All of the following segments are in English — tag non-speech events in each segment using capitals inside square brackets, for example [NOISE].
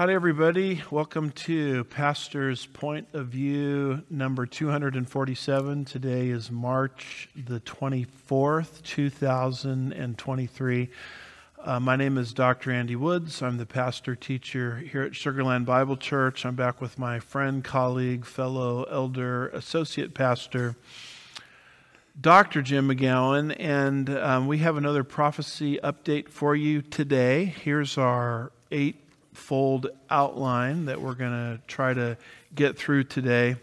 Howdy, everybody. Welcome to Pastor's Point of View number 247. Today is March the 24th, 2023. Uh, my name is Dr. Andy Woods. I'm the pastor teacher here at Sugarland Bible Church. I'm back with my friend, colleague, fellow elder, associate pastor, Dr. Jim McGowan, and um, we have another prophecy update for you today. Here's our eight fold outline that we're going to try to get through today.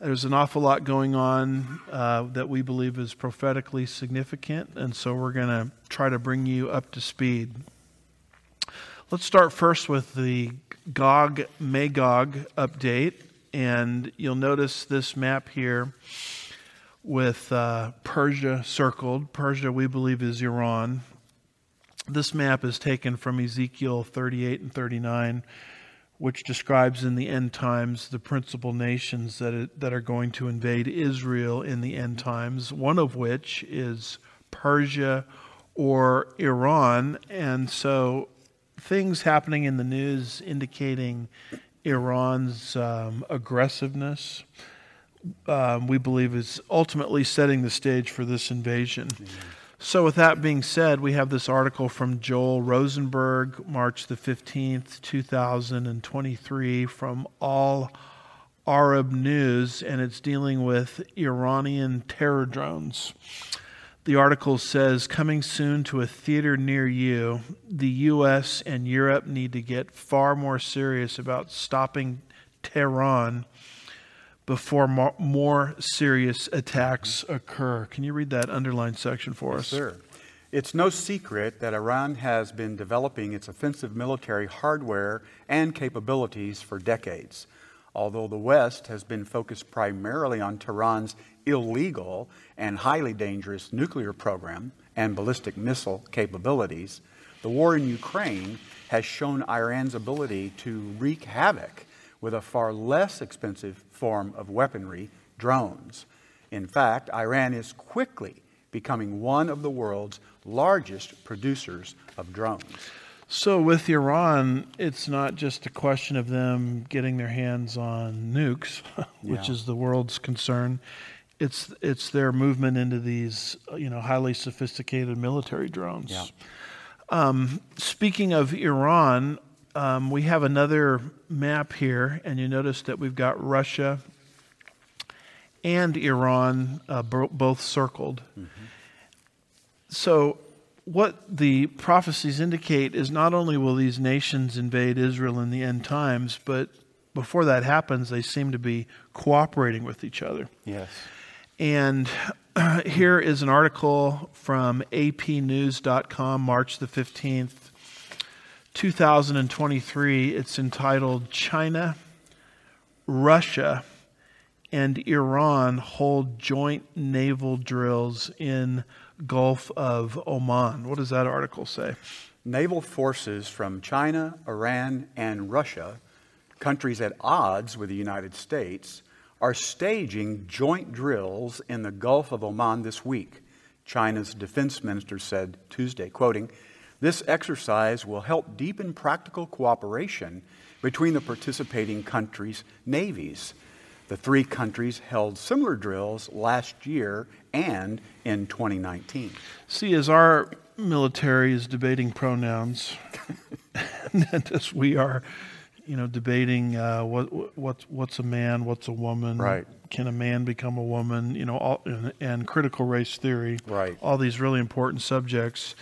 There's an awful lot going on uh, that we believe is prophetically significant, and so we're going to try to bring you up to speed. Let's start first with the Gog Magog update, and you'll notice this map here with uh, Persia circled. Persia, we believe, is Iran. This map is taken from Ezekiel 38 and 39, which describes in the end times the principal nations that, it, that are going to invade Israel in the end times, one of which is Persia or Iran. And so things happening in the news indicating Iran's um, aggressiveness, um, we believe, is ultimately setting the stage for this invasion. Mm-hmm. So, with that being said, we have this article from Joel Rosenberg, March the 15th, 2023, from All Arab News, and it's dealing with Iranian terror drones. The article says, Coming soon to a theater near you, the U.S. and Europe need to get far more serious about stopping Tehran before more, more serious attacks occur. Can you read that underlined section for yes, us? Sir. It's no secret that Iran has been developing its offensive military hardware and capabilities for decades. Although the West has been focused primarily on Tehran's illegal and highly dangerous nuclear program and ballistic missile capabilities, the war in Ukraine has shown Iran's ability to wreak havoc with a far less expensive form of weaponry, drones. In fact, Iran is quickly becoming one of the world's largest producers of drones. So, with Iran, it's not just a question of them getting their hands on nukes, [LAUGHS] which yeah. is the world's concern. It's it's their movement into these, you know, highly sophisticated military drones. Yeah. Um, speaking of Iran, um, we have another map here, and you notice that we've got Russia and Iran uh, b- both circled. Mm-hmm. So, what the prophecies indicate is not only will these nations invade Israel in the end times, but before that happens, they seem to be cooperating with each other. Yes. And uh, [CLEARS THROAT] here is an article from apnews.com, March the 15th. 2023. It's entitled China, Russia, and Iran hold joint naval drills in Gulf of Oman. What does that article say? Naval forces from China, Iran, and Russia, countries at odds with the United States, are staging joint drills in the Gulf of Oman this week. China's defense minister said Tuesday, quoting, this exercise will help deepen practical cooperation between the participating countries' navies. The three countries held similar drills last year and in 2019. See, as our military is debating pronouns, [LAUGHS] and as we are, you know, debating uh, what what's what's a man, what's a woman, right? Can a man become a woman? You know, all, and, and critical race theory, right? All these really important subjects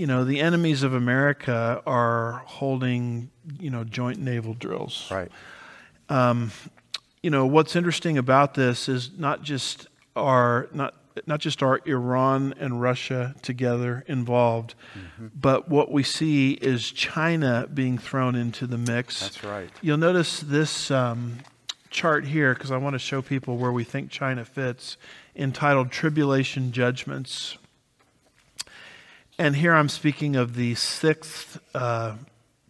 you know, the enemies of America are holding, you know, joint naval drills. Right. Um, you know, what's interesting about this is not just our not not just our Iran and Russia together involved, mm-hmm. but what we see is China being thrown into the mix. That's right. You'll notice this um, chart here because I want to show people where we think China fits, entitled "Tribulation Judgments." And here I'm speaking of the sixth uh,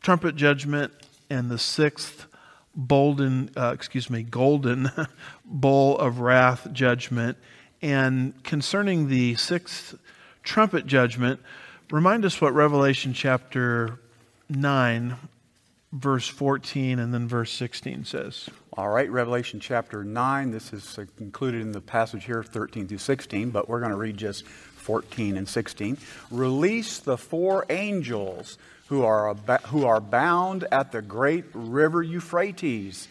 trumpet judgment and the sixth bolden, uh, excuse me, golden [LAUGHS] bowl of wrath judgment. And concerning the sixth trumpet judgment, remind us what Revelation chapter 9 verse 14 and then verse 16 says. All right, Revelation chapter 9. This is uh, included in the passage here, 13 through 16, but we're going to read just 14 and 16. Release the four angels who are, ab- who are bound at the great river Euphrates.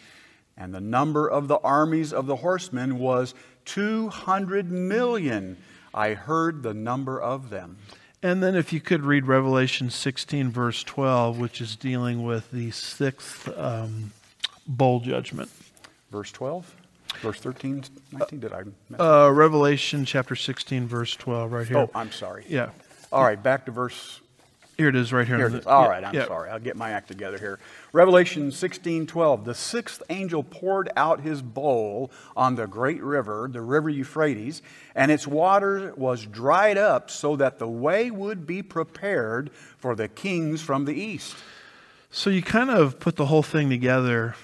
And the number of the armies of the horsemen was 200 million. I heard the number of them. And then, if you could read Revelation 16, verse 12, which is dealing with the sixth um, bowl judgment. Verse 12? Verse 13, 19? Did I mess Uh, Revelation chapter 16, verse 12, right here. Oh, I'm sorry. Yeah. All right, back to verse Here it is, right here. Here it. All yeah, right, I'm yeah. sorry. I'll get my act together here. Revelation 16 12. The sixth angel poured out his bowl on the great river, the river Euphrates, and its water was dried up so that the way would be prepared for the kings from the east. So you kind of put the whole thing together,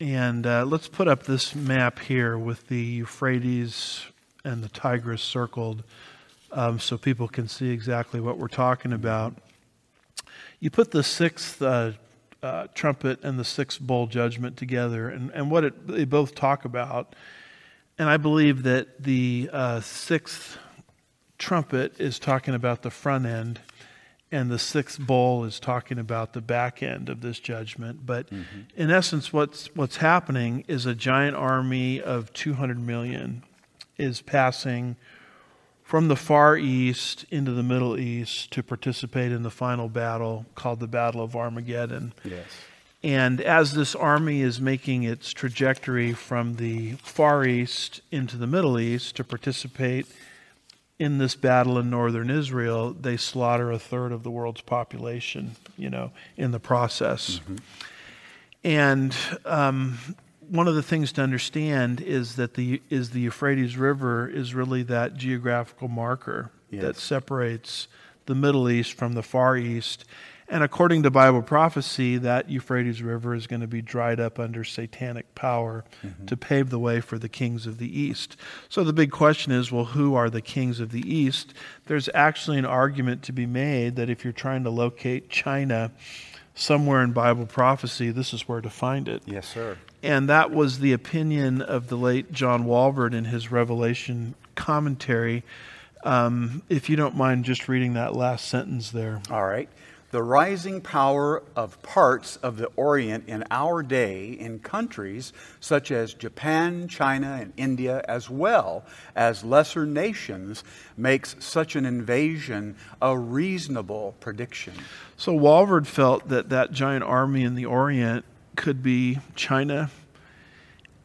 and uh, let's put up this map here with the Euphrates and the Tigris circled um, so people can see exactly what we're talking about. You put the sixth uh, uh, trumpet and the sixth bowl judgment together, and, and what it, they both talk about. And I believe that the uh, sixth trumpet is talking about the front end, and the sixth bowl is talking about the back end of this judgment. But mm-hmm. in essence, what's what's happening is a giant army of 200 million is passing from the far east into the Middle East to participate in the final battle called the Battle of Armageddon. Yes. And as this army is making its trajectory from the Far East into the Middle East to participate in this battle in northern Israel, they slaughter a third of the world's population, you know, in the process. And um, one of the things to understand is that the is the Euphrates River is really that geographical marker that separates the Middle East from the Far East. And according to Bible prophecy, that Euphrates River is going to be dried up under satanic power to pave the way for the kings of the East. So the big question is well, who are the kings of the East? There's actually an argument to be made that if you're trying to locate China somewhere in Bible prophecy, this is where to find it. Yes, sir. And that was the opinion of the late John Walvoord in his Revelation commentary. Um, if you don't mind just reading that last sentence there. All right. The rising power of parts of the Orient in our day in countries such as Japan, China, and India, as well as lesser nations, makes such an invasion a reasonable prediction. So Walvoord felt that that giant army in the Orient could be China,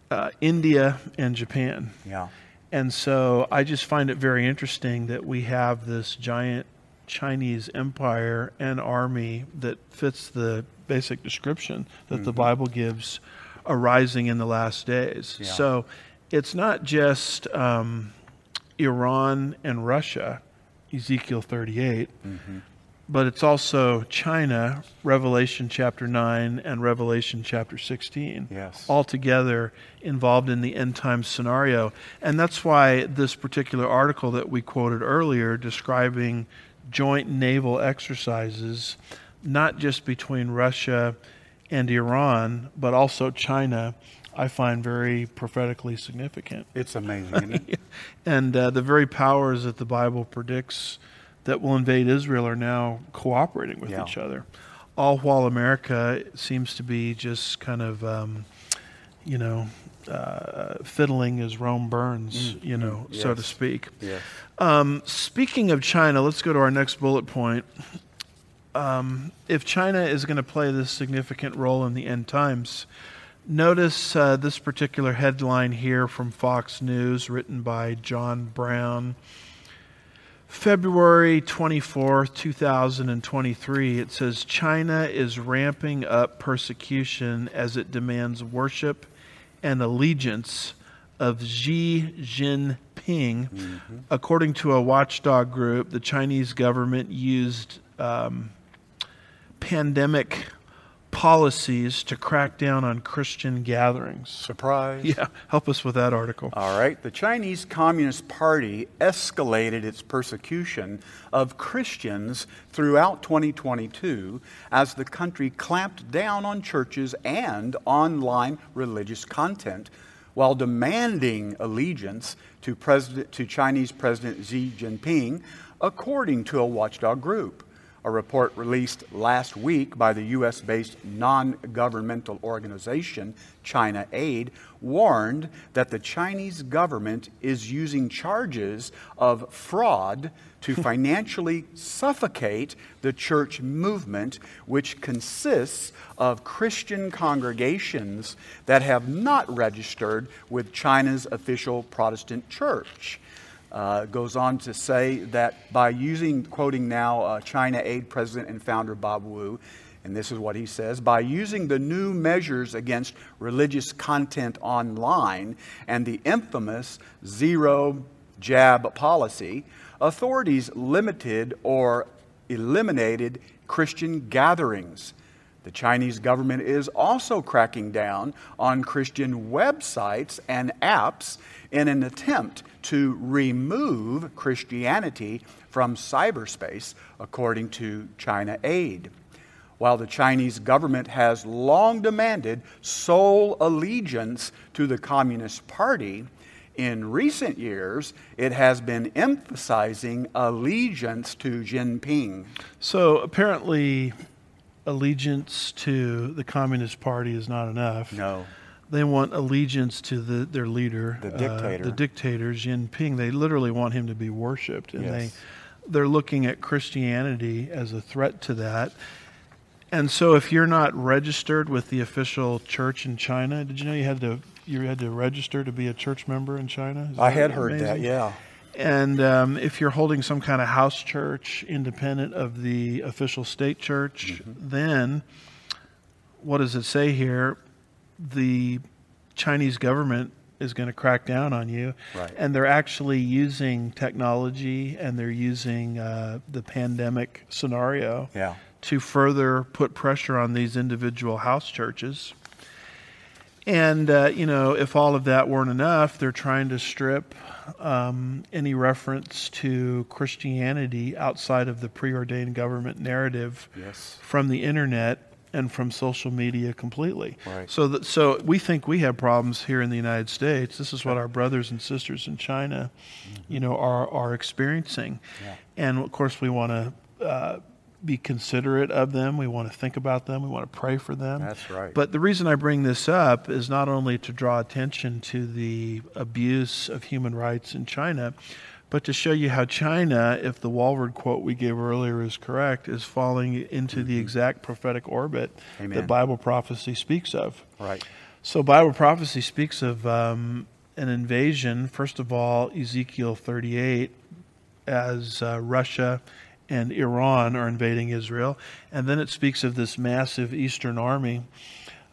uh, India, and Japan. Yeah. And so I just find it very interesting that we have this giant Chinese empire and army that fits the basic description that the Bible gives arising in the last days. Yeah. So it's not just um, Iran and Russia, Ezekiel 38, but it's also China, Revelation chapter 9, and Revelation chapter 16 Yes. all together involved in the end time scenario. And that's why this particular article that we quoted earlier describing joint naval exercises, not just between Russia and Iran, but also China, I find very prophetically significant. It's amazing, isn't it? [LAUGHS] And uh, the very powers that the Bible predicts that will invade Israel are now cooperating with Yeah. each other. All while America seems to be just kind of, um, you know, uh, fiddling as Rome burns, you know, so to Mm, speak. yes. Um, speaking of China, let's go to our next bullet point. Um, if China is going to play this significant role in the end times, notice uh, this particular headline here from Fox News, written by John Brown. February 24th, 2023, it says China is ramping up persecution as it demands worship and allegiance of Xi Jinping. According to a watchdog group, the Chinese government used um, pandemic policies to crack down on Christian gatherings. Surprise. Yeah, help us with that article. All right. The Chinese Communist Party escalated its persecution of Christians throughout 2022 as the country clamped down on churches and online religious content while demanding allegiance to, President, to Chinese President Xi Jinping, according to a watchdog group. A report released last week by the U.S. based non governmental organization China Aid warned that the Chinese government is using charges of fraud to [LAUGHS] financially suffocate the church movement, which consists of Christian congregations that have not registered with China's official Protestant church. Uh, goes on to say that by using, quoting now uh, China Aid president and founder Bob Fu, and this is what he says by using the new measures against religious content online and the infamous zero jab policy, authorities limited or eliminated Christian gatherings. The Chinese government is also cracking down on Christian websites and apps in an attempt to remove Christianity from cyberspace, according to China Aid. While the Chinese government has long demanded sole allegiance to the Communist Party, in recent years, it has been emphasizing allegiance to Jinping. So apparently, allegiance to the Communist Party is not enough. No. They want allegiance to the, their leader, The dictator. uh, the dictator Xi Jinping. They literally want him to be worshipped, and Yes. they they're looking at Christianity as a threat to that. And so, if you're not registered with the official church in China, did you know you had to you had to register to be a church member in China? Is I had heard that, yeah. And um, if you're holding some kind of house church independent of the official state church, Mm-hmm. then what does it say here? The Chinese government is going to crack down on you. Right. And they're actually using technology and they're using uh, the pandemic scenario Yeah. to further put pressure on these individual house churches. And, uh, you know, if all of that weren't enough, they're trying to strip um, any reference to Christianity outside of the preordained government narrative Yes. from the internet and from social media completely. Right. So, that, so we think we have problems here in the United States. This is what our brothers and sisters in China, you know, are are experiencing, Mm-hmm. Yeah. and of course we want to uh, be considerate of them. We want to think about them. We want to pray for them. That's right. But the reason I bring this up is not only to draw attention to the abuse of human rights in China, but to show you how China, if the Walvoord quote we gave earlier is correct, is falling into the exact prophetic orbit Amen. that Bible prophecy speaks of. Right. So, Bible prophecy speaks of um, an invasion. First of all, Ezekiel 38, as uh, Russia and Iran are invading Israel. And then it speaks of this massive eastern army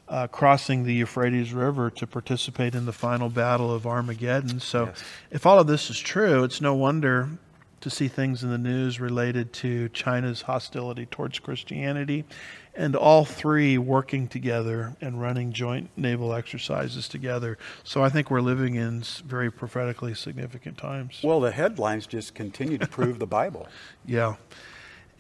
uh, crossing the Euphrates River to participate in the final battle of Armageddon. So, Yes. if all of this is true, it's no wonder to see things in the news related to China's hostility towards Christianity and all three working together and running joint naval exercises together. So I think we're living in very prophetically significant times. Well, the headlines just continue to prove the Bible. [LAUGHS] Yeah.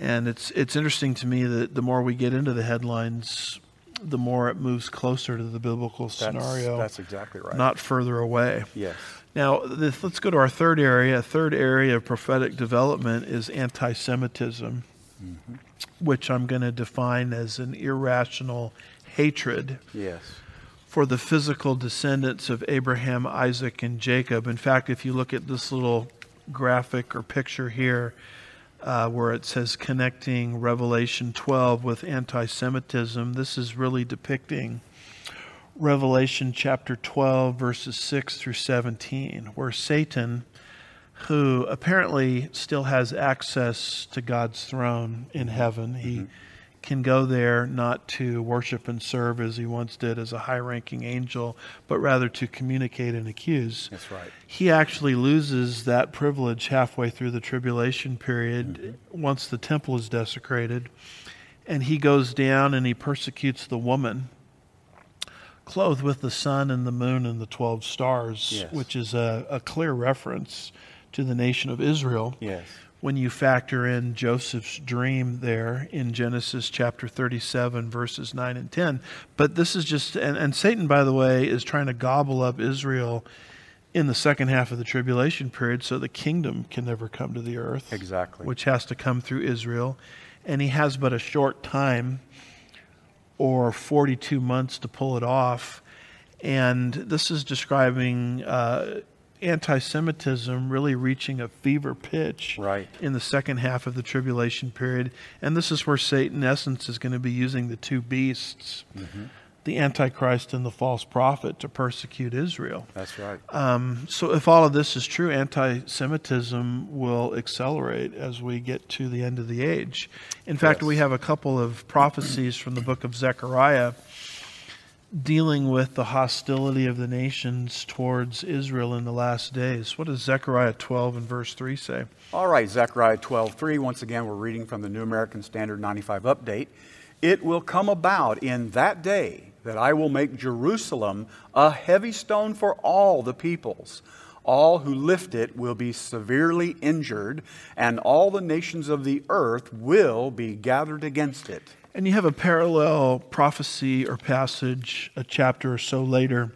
And it's it's interesting to me that the more we get into the headlines, the more it moves closer to the biblical scenario, that's exactly right. not further away. yes. Now, this, let's go to our third area. A third area of prophetic development is anti Semitism, mm-hmm. which I'm going to define as an irrational hatred Yes. for the physical descendants of Abraham, Isaac, and Jacob. In fact, if you look at this little graphic or picture here, uh, where it says connecting Revelation 12 with anti Semitism, this is really depicting Revelation chapter 12, verses 6 through 17, where Satan, who apparently still has access to God's throne in heaven, he can go there not to worship and serve as he once did as a high ranking angel, but rather to communicate and accuse. That's right. He actually loses that privilege halfway through the tribulation period mm-hmm. once the temple is desecrated. and he goes down and he persecutes the woman clothed with the sun and the moon and the 12 stars, Yes. which is a, a clear reference to the nation of Israel. Yes. When you factor in Joseph's dream there in Genesis chapter 37, verses 9 and 10. But this is just, and, and Satan, by the way, is trying to gobble up Israel in the second half of the tribulation period so the kingdom can never come to the earth Exactly. which has to come through Israel. And he has but a short time or 42 months to pull it off. And this is describing uh, anti Semitism really reaching a fever pitch Right. in the second half of the tribulation period. And this is where Satan, in essence, is going to be using the two beasts, the Antichrist and the false prophet, to persecute Israel. That's right. Um, so, if all of this is true, anti Semitism will accelerate as we get to the end of the age. In fact, Yes. we have a couple of prophecies from the book of Zechariah dealing with the hostility of the nations towards Israel in the last days. What does Zechariah 12 and verse 3 say? All right, Zechariah 12:3. Once again, we're reading from the New American Standard 95 update. It will come about in that day that I will make Jerusalem a heavy stone for all the peoples. All who lift it will be severely injured, and all the nations of the earth will be gathered against it. And you have a parallel prophecy or passage a chapter or so later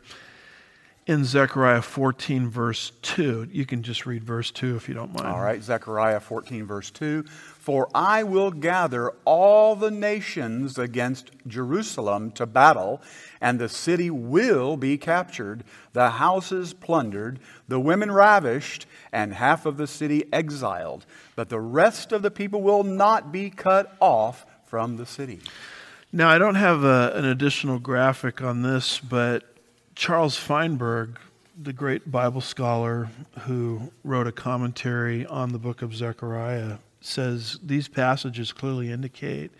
in Zechariah 14, verse 2. You can just read verse 2 if you don't mind. All right, Zechariah 14, verse 2. For I will gather all the nations against Jerusalem to battle, and the city will be captured, the houses plundered, the women ravished, and half of the city exiled. But the rest of the people will not be cut off from the city. Now, I don't have a, an additional graphic on this, but Charles Feinberg, the great Bible scholar who wrote a commentary on the book of Zechariah, says these passages clearly indicate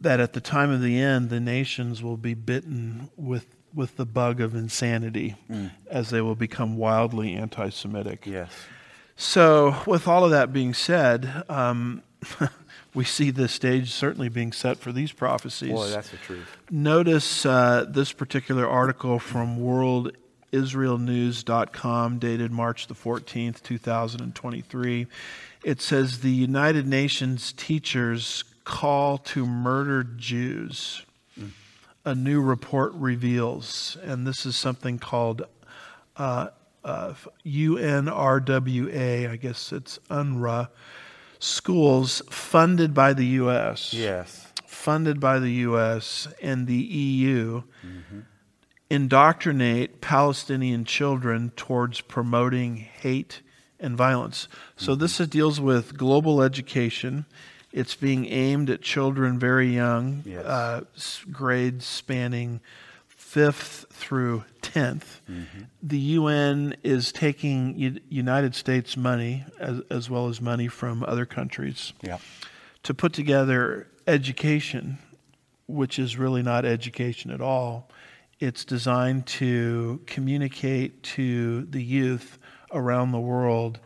that at the time of the end, the nations will be bitten with, with the bug of insanity as they will become wildly anti Semitic. Yes. So, with all of that being said, um, [LAUGHS] we see the stage certainly being set for these prophecies. Boy, that's the truth. Notice uh, this particular article from worldisraelnews.com dated March the 14th, 2023. It says the United Nations teachers call to murdered Jews. A new report reveals, and this is something called uh, uh, UNRWA, I guess it's UNRWA, schools funded by the U.S Yes. funded by the U.S. and the EU indoctrinate Palestinian children towards promoting hate and violence. So this deals with global education. It's being aimed at children very young, Yes. uh, grades spanning fifth through 10th. Mm-hmm. The UN is taking U- United States money as, as well as money from other countries Yeah. to put together education, which is really not education at all. It's designed to communicate to the youth around the world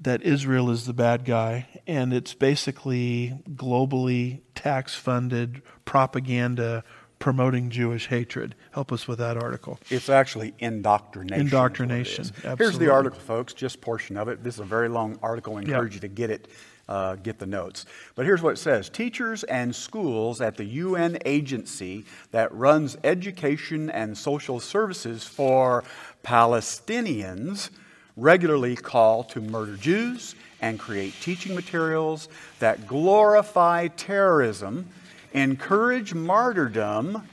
that Israel is the bad guy, and it's basically globally tax funded propaganda promoting Jewish hatred. Help us with that article. It's actually indoctrination. is what it Indoctrination. Here's the article, folks, just portion of it. This is a very long article. I encourage Yeah. you to get it, uh, get the notes. But here's what it says Teachers and schools at the UN agency that runs education and social services for Palestinians regularly call to murder Jews and create teaching materials that glorify terrorism, encourage martyrdom,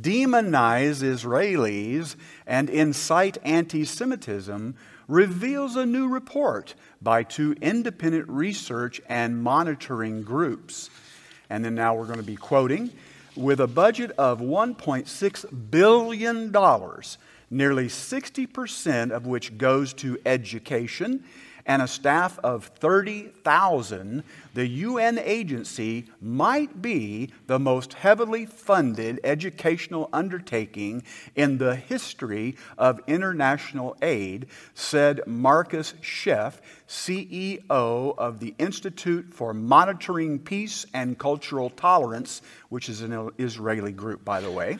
demonize Israelis, and incite anti Semitism reveals a new report by two independent research and monitoring groups. And then now we're going to be quoting with a budget of $1.6 billion, nearly 60% of which goes to education and a staff of 30,000, the UN agency might be the most heavily funded educational undertaking in the history of international aid, said Marcus Sheff, CEO of the Institute for Monitoring Peace and Cultural Tolerance, which is an Israeli group, by the way.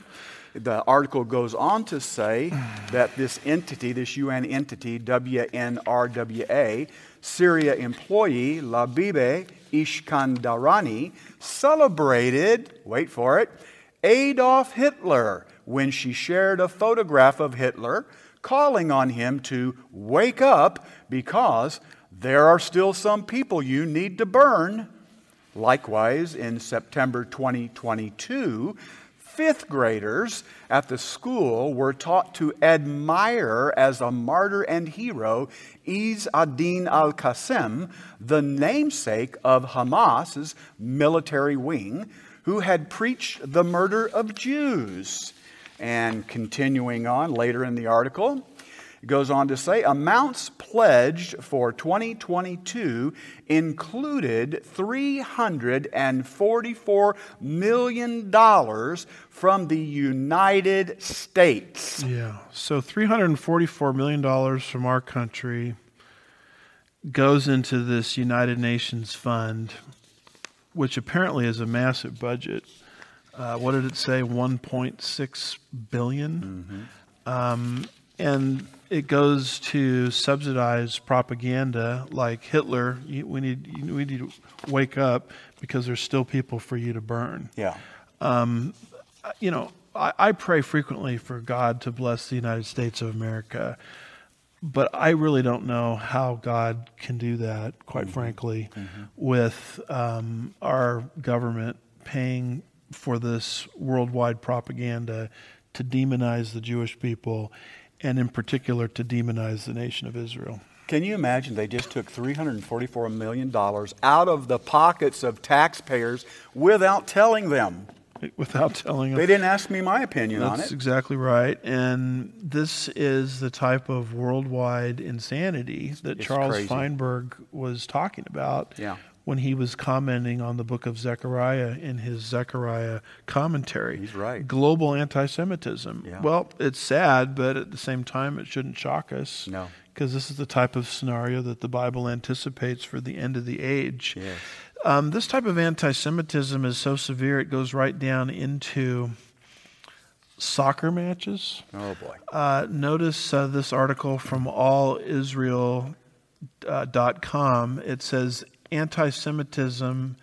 The article goes on to say that this entity, this UN entity, UNRWA, Syria employee Labibe Ishkandarani, celebrated, wait for it, Adolf Hitler when she shared a photograph of Hitler, calling on him to wake up because there are still some people you need to burn. Likewise, in September 2022, fifth graders at the school were taught to admire as a martyr and hero Izz ad-Din al-Qassem, the namesake of Hamas's military wing, who had preached the murder of Jews. And continuing on later in the article, it goes on to say amounts pledged for 2022 included $344 million from the United States. Yeah. So $344 million from our country goes into this United Nations fund, which apparently is a massive budget. Uh, what did it say? 1.6 billion? Mm-hmm. Um, and it goes to subsidize propaganda like Hitler. We need we need to wake up because there's still people for you to burn. Yeah. Um, you know, I, I pray frequently for God to bless the United States of America, but I really don't know how God can do that. Quite mm-hmm. frankly, mm-hmm. with um, our government paying for this worldwide propaganda to demonize the Jewish people and in particular to demonize the nation of Israel. Can you imagine they just took $344 million out of the pockets of taxpayers without telling them? Without telling them. They didn't ask me my opinion That's on it. That's exactly right. And this is the type of worldwide insanity that it's Charles crazy. Feinberg was talking about. Yeah when he was commenting on the book of Zechariah in his Zechariah commentary. He's right. Global anti Semitism. Yeah. Well, it's sad, but at the same time, it shouldn't shock us. No. Because this is the type of scenario that the Bible anticipates for the end of the age. Yes. Um, this type of anti Semitism is so severe, it goes right down into soccer matches. Oh, boy. Uh, notice uh, this article from allisrael.com. Uh, dot com. it says anti Semitism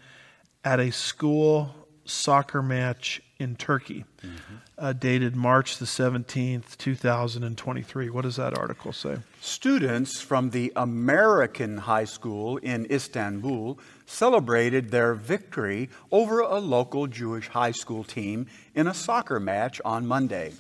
at a school soccer match in Turkey, mm-hmm. uh, dated March the 17th, 2023. What does that article say? Students from the American high school in Istanbul celebrated their victory over a local Jewish high school team in a soccer match on Monday.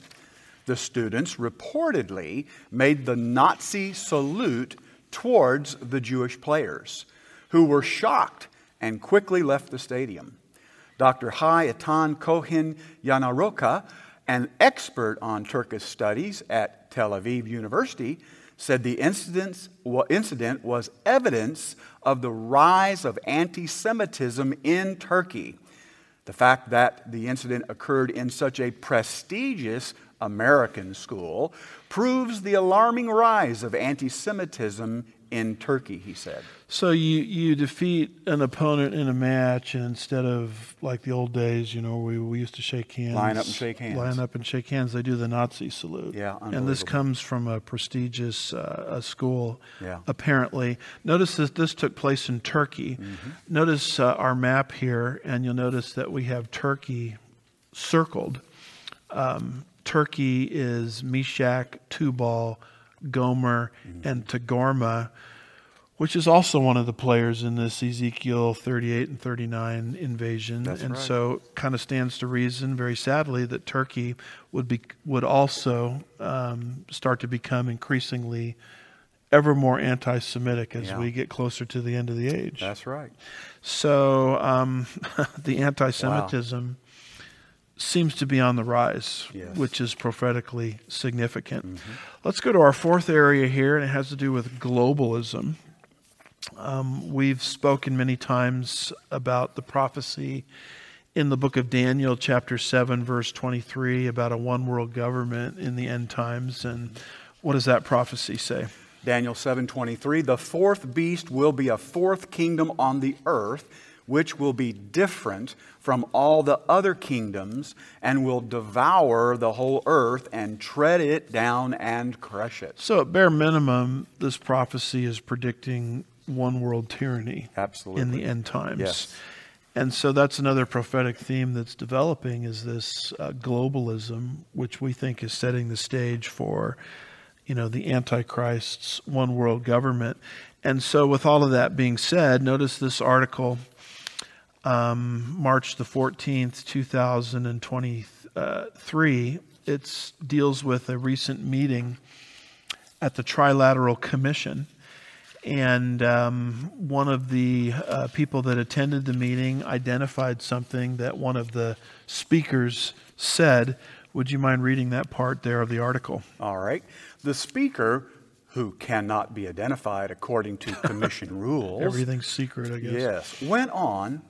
The students reportedly made the Nazi salute towards the Jewish players who were shocked and quickly left the stadium. Dr. Hayatan Cohen Yanarocak, an expert on Turkish studies at Tel Aviv University, said the incident was evidence of the rise of anti Semitism in Turkey. The fact that the incident occurred in such a prestigious American school proves the alarming rise of anti Semitism in Turkey, he said. So you, you defeat an opponent in a match, and instead of like the old days, you know, we, we used to shake hands, line up and shake hands, line up and shake hands. They do the Nazi salute. Yeah, and this comes from a prestigious uh, school. Yeah. apparently. Notice that this took place in Turkey. Mm-hmm. Notice uh, our map here, and you'll notice that we have Turkey circled. Um, Turkey is Meshech, Tubal, Gomer, mm-hmm. and Togarmah, which is also one of the players in this Ezekiel 38 and 39 invasion. That's and right. so kind of stands to reason, very sadly, that Turkey would be would also um, start to become increasingly ever more anti-Semitic as yeah. we get closer to the end of the age. That's right. So um, [LAUGHS] the anti-Semitism. Wow seems to be on the rise, yes. which is prophetically significant. Mm-hmm. Let's go to our fourth area here, and it has to do with globalism. Um, we've spoken many times about the prophecy in the book of Daniel, chapter 7, verse 23, about a one world government in the end times. And what does that prophecy say? Daniel 7:23 The fourth beast will be a fourth kingdom on the earth which will be different from all the other kingdoms and will devour the whole earth and tread it down and crush it. So, at bare minimum, this prophecy is predicting one world tyranny Absolutely. in the end times. Yes. And so that's another prophetic theme that's developing is this uh, globalism, which we think is setting the stage for, you know, the Antichrist's one world government. And so, with all of that being said, notice this article um, March the 14th, 2023. It deals with a recent meeting at the Trilateral Commission. And um, one of the uh, people that attended the meeting identified something that one of the speakers said. Would you mind reading that part there of the article? All right. The speaker, who cannot be identified according to [LAUGHS] commission rules, Everything's secret, I guess. Yes, went on,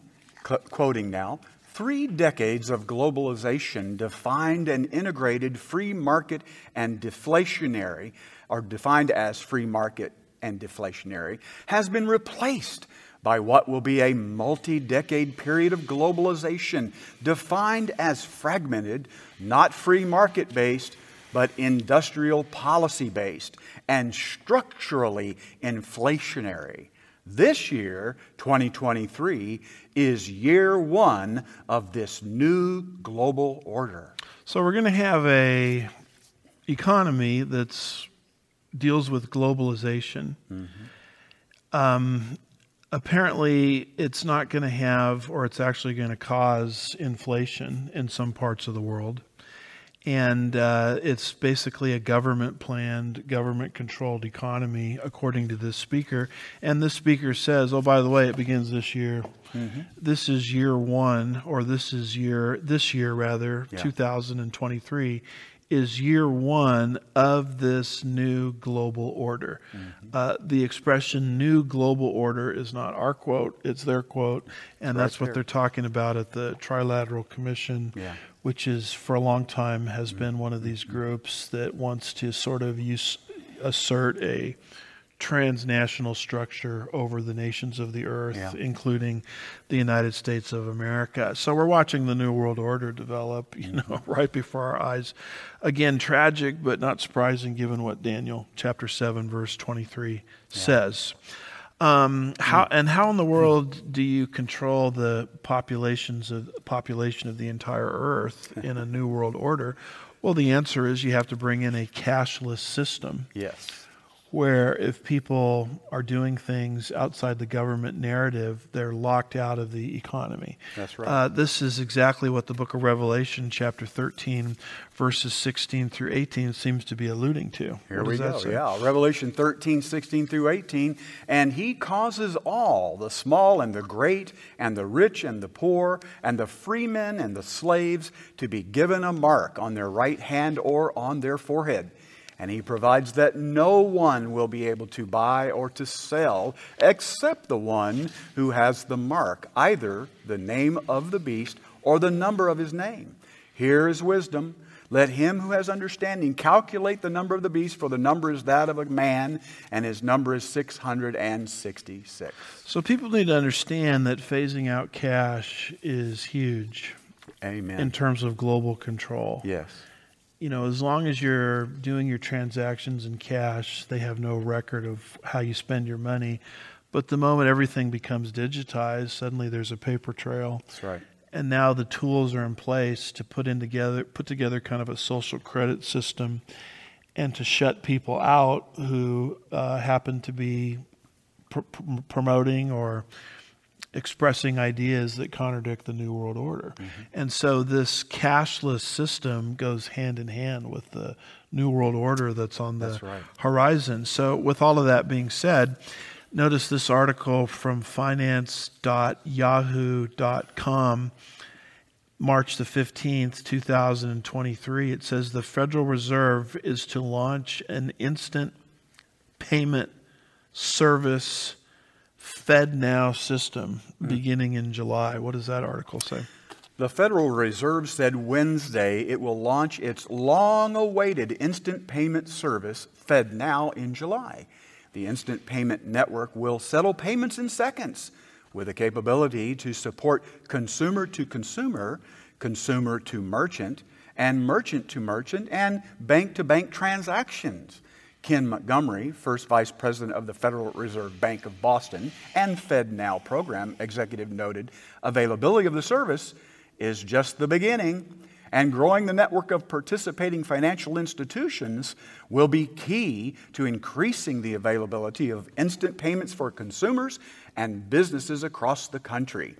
qu- quoting now, three decades of globalization defined and integrated free market and deflationary, or defined as free market and deflationary, has been replaced by what will be a multi decade period of globalization defined as fragmented, not free market based, but industrial policy based and structurally inflationary. This year, 2023, is year one of this new global order. So we're going to have a economy that's deals with globalization. Um, apparently, it's not going to have, or it's actually going to cause inflation in some parts of the world. And uh, it's basically a government planned, government controlled economy, according to this speaker. And this speaker says, oh, by the way, it begins this year. This is year one, or this is year, this year rather, Yeah. 2023, is year one of this new global order. Mm-hmm. Uh, the expression new global order is not our quote, it's their quote. And Right that's what there. they're talking about at the Trilateral Commission Yeah. which is for a long time has mm-hmm. been one of these mm-hmm. groups that wants to sort of use, assert a transnational structure over the nations of the earth, Yeah. including the United States of America. So we're watching the New World Order develop, you know, [LAUGHS] right before our eyes. Again, tragic, but not surprising given what Daniel chapter 7, verse 23 says. Um, how and how in the world do you control the populations of population of the entire Earth [LAUGHS] in a new world order? Well, the answer is you have to bring in a cashless system Yes. Where if people are doing things outside the government narrative, they're locked out of the economy. That's right. Uh, this is exactly what the book of Revelation, chapter 13, verses 16 through 18, seems to be alluding to. Here What we go. Yeah, Revelation 13, 16 through 18. And he causes all, the small and the great, and the rich and the poor, and the freemen and the slaves, to be given a mark on their right hand or on their forehead. And he provides that no one will be able to buy or to sell except the one who has the mark, either the name of the beast or the number of his name. Here is wisdom. Let him who has understanding calculate the number of the beast, for the number is that of a man, and his number is 666. So people need to understand that phasing out cash is huge Amen. in terms of global control. yes. You know, as long as you're doing your transactions in cash, they have no record of how you spend your money. But the moment everything becomes digitized, suddenly there's a paper trail. That's right. And now the tools are in place to put in together put together kind of a social credit system and to shut people out who uh, happen to be pr- pr- promoting or expressing ideas that contradict the New World Order. Mm-hmm. And so this cashless system goes hand in hand with the New World Order that's on the That's right. horizon. So, with all of that being said, notice this article from finance.yahoo.com. March the 15th, 2023, it says the Federal Reserve is to launch an instant payment service FedNow system hmm. beginning in July. What does that article say? The Federal Reserve said Wednesday it will launch its long awaited instant payment service, FedNow, in July. The instant payment network will settle payments in seconds with a capability to support consumer to consumer, consumer to merchant, and merchant to merchant, and bank to bank transactions. Ken Montgomery, first vice president of the Federal Reserve Bank of Boston and FedNow program executive, noted availability of the service is just the beginning, and growing the network of participating financial institutions will be key to increasing the availability of instant payments for consumers and businesses across the country.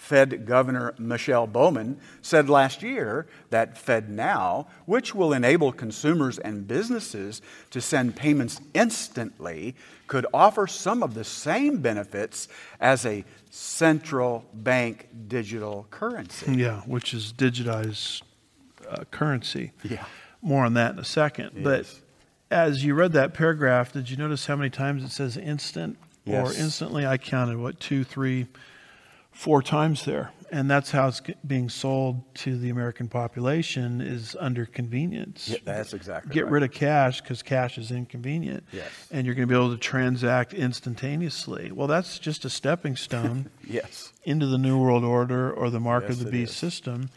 Fed Governor Michelle Bowman said last year that FedNow, which will enable consumers and businesses to send payments instantly, could offer some of the same benefits as a central bank digital currency. [LAUGHS] Yeah, which is digitized uh, currency. Yeah. More on that in a second. Yes. But as you read that paragraph, did you notice how many times it says instant or instantly? I counted, what, two, three, four times there. And that's how it's being sold to the American population is under convenience. Yeah, that's exactly Get right. rid of cash because cash is inconvenient. Yes. And you're going to be able to transact instantaneously. Well, that's just a stepping stone [LAUGHS] Yes. into the New World Order or the mark Yes, of the beast is. system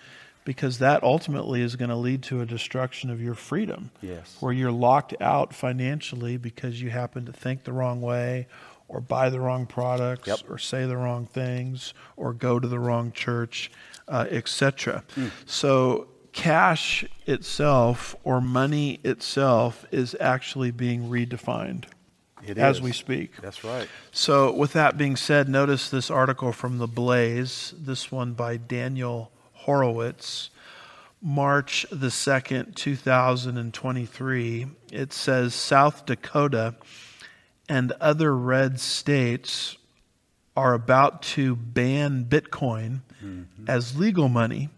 because that ultimately is going to lead to a destruction of your freedom. Yes. Where you're locked out financially because you happen to think the wrong way or buy the wrong products Yep. or say the wrong things or go to the wrong church, uh, etc. Hmm. So cash itself or money itself is actually being redefined It as is. we speak. That's right. So, with that being said, notice this article from The Blaze, this one by Daniel Horowitz, March the 2nd, 2023. It says South Dakota and other red states are about to ban Bitcoin as legal money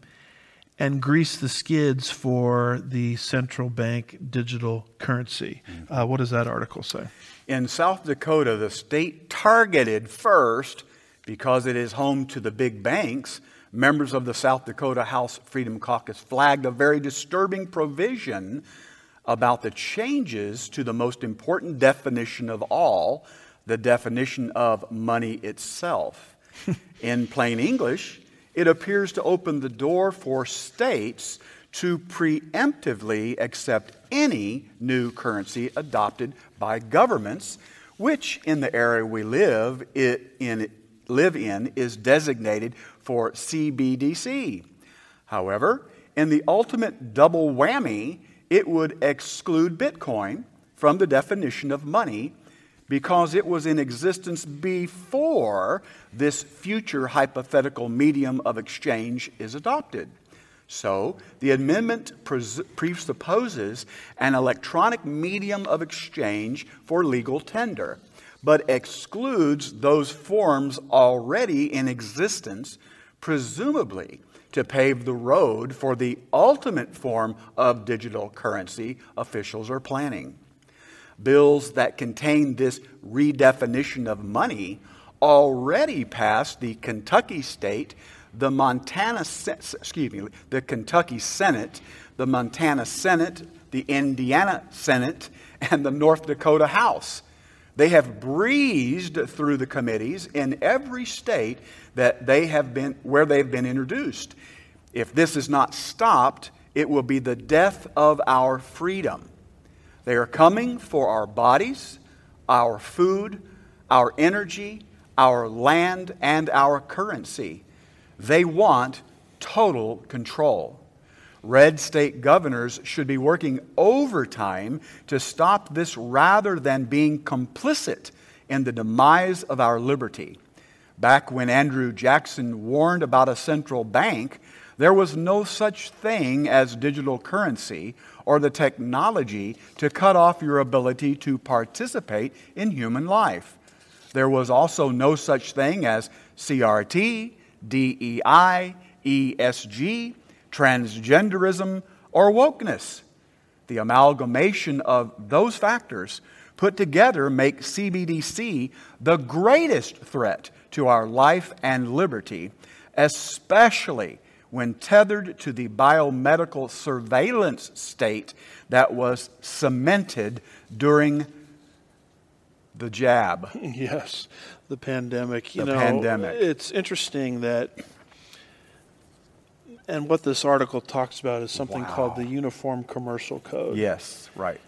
and grease the skids for the central bank digital currency. Uh, what does that article say? In South Dakota, the state targeted first because it is home to the big banks. Members of the South Dakota House Freedom Caucus flagged a very disturbing provision about the changes to the most important definition of all the definition of money itself. [LAUGHS] In plain English, it appears to open the door for states to preemptively accept any new currency adopted by governments, which in the area we live it, in, live in is designated for CBDC. However, in the ultimate double whammy, it would exclude Bitcoin from the definition of money because it was in existence before this future hypothetical medium of exchange is adopted. So, the amendment presupposes an electronic medium of exchange for legal tender, but excludes those forms already in existence, presumably to pave the road for the ultimate form of digital currency officials are planning. Bills that contain this redefinition of money already passed the Kentucky state, the Montana, excuse me, the Kentucky Senate, the Montana Senate, the Indiana Senate, and the North Dakota House. They have breezed through the committees in every state that they have been where they've been introduced. If this is not stopped, it will be the death of our freedom. They are coming for our bodies, our food, our energy, our land, and our currency. They want total control. Red state governors should be working overtime to stop this rather than being complicit in the demise of our liberty. Back when Andrew Jackson warned about a central bank, there was no such thing as digital currency or the technology to cut off your ability to participate in human life. There was also no such thing as CRT, DEI, ESG, transgenderism, or wokeness. The amalgamation of those factors put together make CBDC the greatest threat to our life and liberty, especially when tethered to the biomedical surveillance state that was cemented during the jab. [LAUGHS] Yes, the pandemic. You The know, pandemic. It's interesting that, and what this article talks about is something Wow. called the Uniform Commercial Code. Yes, right.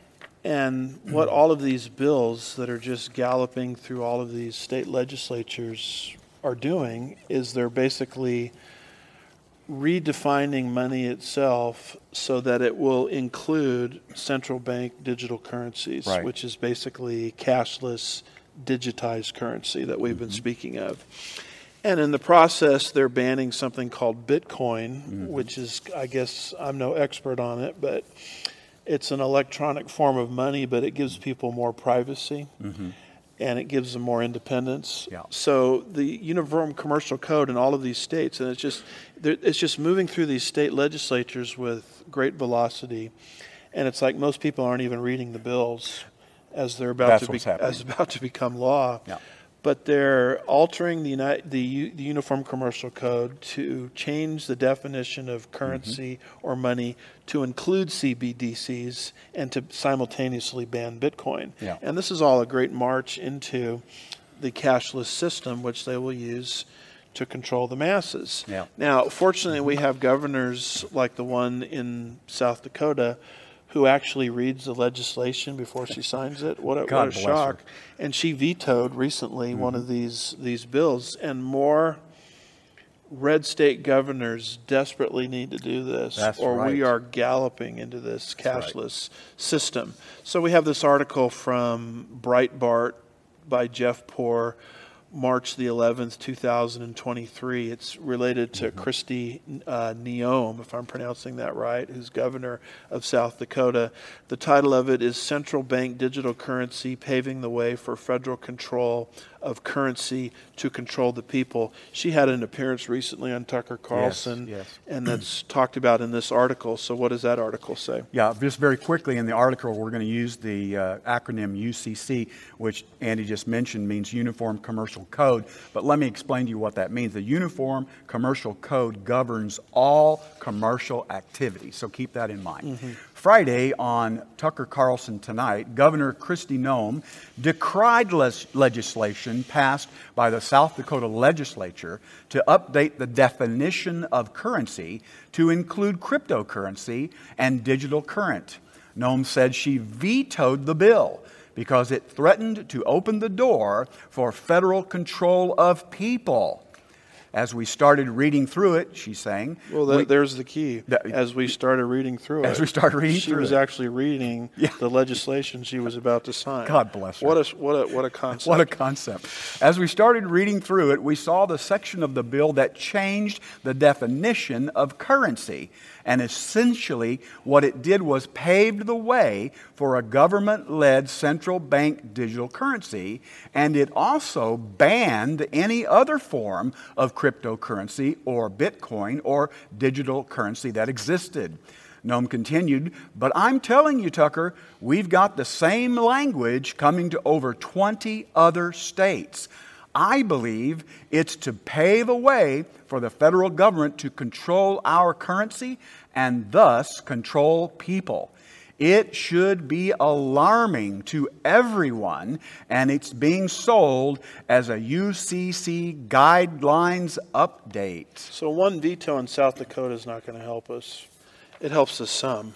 And what all of these bills that are just galloping through all of these state legislatures are doing is they're basically redefining money itself so that it will include central bank digital currencies, Right. which is basically cashless, digitized currency that we've been mm-hmm. speaking of. And in the process, they're banning something called Bitcoin, mm-hmm. which is, I guess, I'm no expert on it, but it's an electronic form of money, but it gives people more privacy mm-hmm. and it gives them more independence. Yeah. So the Uniform Commercial Code in all of these states, and it's just it's just moving through these state legislatures with great velocity, and it's like most people aren't even reading the bills as they're about That's to be, as about to become law. Yeah. But they're altering the, the, the Uniform Commercial Code to change the definition of currency Mm-hmm. or money to include CBDCs and to simultaneously ban Bitcoin. Yeah. And this is all a great march into the cashless system, which they will use to control the masses. Yeah. Now, fortunately, we have governors like the one in South Dakota who actually reads the legislation before she signs it. What a, [LAUGHS] what a shock! her. And she vetoed recently one Mm-hmm. of these these bills, and more red state governors desperately need to do this, That's or we are galloping into this right. cashless system. So we have this article from Breitbart by Jeff Poor, March the 11th, 2023. It's related to Mm-hmm. Kristi uh, Neome, if I'm pronouncing that right, who's governor of South Dakota. The title of it is Central Bank Digital Currency Paving the Way for Federal Control of Currency to Control the People. She had an appearance recently on Tucker Carlson, yes. and that's talked about in this article. So, what does that article say? Yeah, just very quickly in the article, we're going to use the uh, acronym UCC, which Andy just mentioned means Uniform Commercial Code. But let me explain to you what that means. The Uniform Commercial Code governs all commercial activity, so keep that in mind. Friday on Tucker Carlson Tonight, Governor Kristi Noem decried les- legislation passed by the South Dakota legislature to update the definition of currency to include cryptocurrency and digital current. Noem said she vetoed the bill because it threatened to open the door for federal control of people. As we started reading through it, she's saying, Well, that, we- there's the key. That- as we started reading through it, As we started reading through. she was it. actually reading [LAUGHS] Yeah. the legislation she was about to sign. God bless her. What a what a what a concept. [LAUGHS] What a concept. As we started reading through it, we saw the section of the bill that changed the definition of currency. And essentially, what it did was paved the way for a government led central bank digital currency. And it also banned any other form of cryptocurrency or Bitcoin or digital currency that existed. Noem continued, but I'm telling you, Tucker, we've got the same language coming to over 20 other states. I believe it's to pave a way for the federal government to control our currency and thus control people. It should be alarming to everyone, and it's being sold as a UCC guidelines update. So one veto in South Dakota is not going to help us. It helps us some,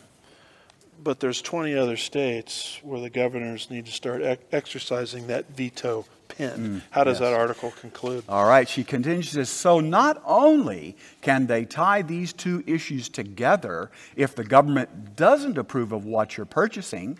but there's 20 other states where the governors need to start ec- exercising that veto pin. How does Mm, yes. that article conclude? All right, she continues, says, so not only can they tie these two issues together if the government doesn't approve of what you're purchasing,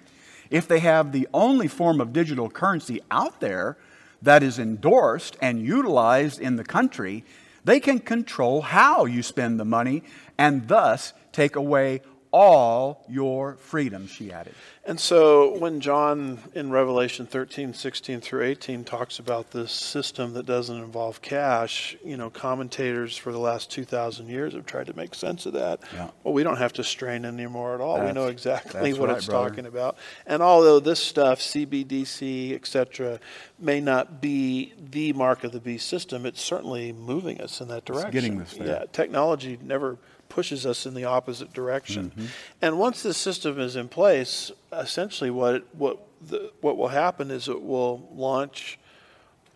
if they have the only form of digital currency out there that is endorsed and utilized in the country, they can control how you spend the money and thus take away all your freedom, she added. And so when John in Revelation 13, 16 through 18 talks about this system that doesn't involve cash, you know, commentators for the last 2,000 years have tried to make sense of that. Yeah. Well, we don't have to strain anymore at all. we know exactly what right, it's brother. talking about. And although this stuff, CBDC, etc., may not be the mark of the beast system, it's certainly moving us in that direction. getting us there. Yeah, technology never pushes us in the opposite direction. Mm-hmm. And once this system is in place, essentially what it- what the, what will happen is it will launch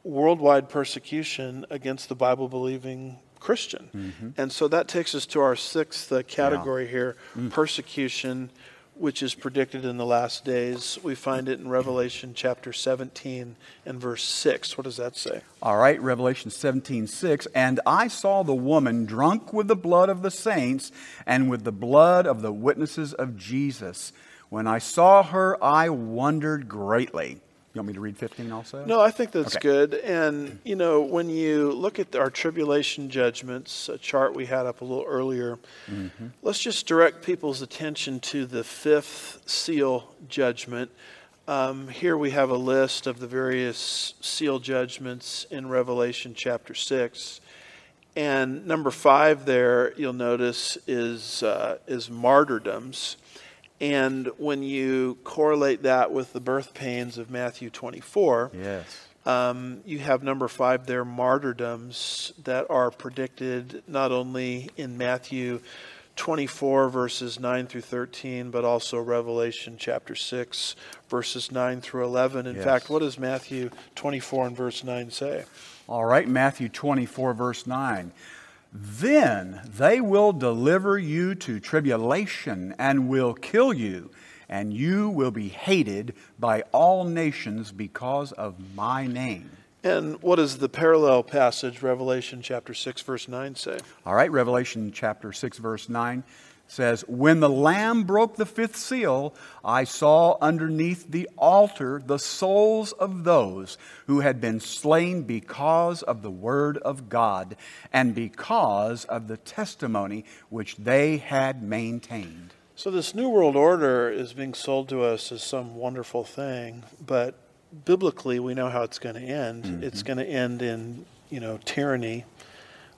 worldwide persecution against the Bible believing Christian. Mm-hmm. And so that takes us to our sixth uh, category here, Mm. persecution which is predicted in the last days. We find it in Revelation chapter 17 and verse 6. What does that say? All right, Revelation 17, 6. And I saw the woman drunk with the blood of the saints and with the blood of the witnesses of Jesus. When I saw her, I wondered greatly. You want me to read 15 also? No, I think that's Okay. good. And, you know, when you look at our tribulation judgments, a chart we had up a little earlier, let's just direct people's attention to the fifth seal judgment. Um, here we have a list of the various seal judgments in Revelation chapter 6. And number five there, you'll notice, is, uh, is martyrdoms. And when you correlate that with the birth pains of Matthew 24, Yes. um, you have number five there, martyrdoms that are predicted not only in Matthew 24, verses 9 through 13, but also Revelation chapter 6, verses 9 through 11. In Yes. fact, what does Matthew 24 and verse 9 say? All right, Matthew 24, verse 9. Then they will deliver you to tribulation and will kill you, and you will be hated by all nations because of my name. And what does the parallel passage, Revelation chapter 6, verse 9, say? All right, Revelation chapter 6, verse 9 says, When the Lamb broke the fifth seal, I saw underneath the altar the souls of those who had been slain because of the word of God and because of the testimony which they had maintained. So, this New World Order is being sold to us as some wonderful thing, but biblically, we know how it's going to end. Mm-hmm. It's going to end in, you know, tyranny,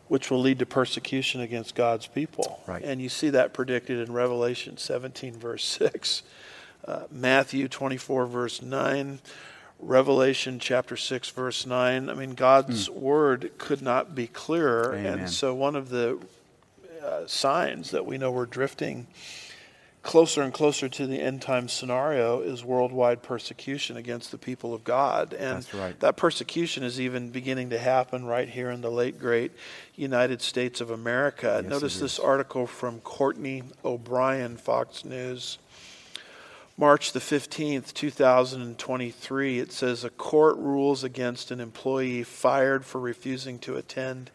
which will lead to persecution against God's people. Right. And you see that predicted in Revelation 17, verse 6, uh, Matthew 24, verse 9. Revelation chapter 6, verse 9. I mean, God's word could not be clearer. Amen. And so, one of the uh, signs that we know we're drifting closer and closer to the end time scenario is worldwide persecution against the people of God. And right. that persecution is even beginning to happen right here in the late great United States of America. Yes, Notice this article from Courtney O'Brien, Fox News. March the 15th, 2023, it says a court rules against an employee fired for refusing to attend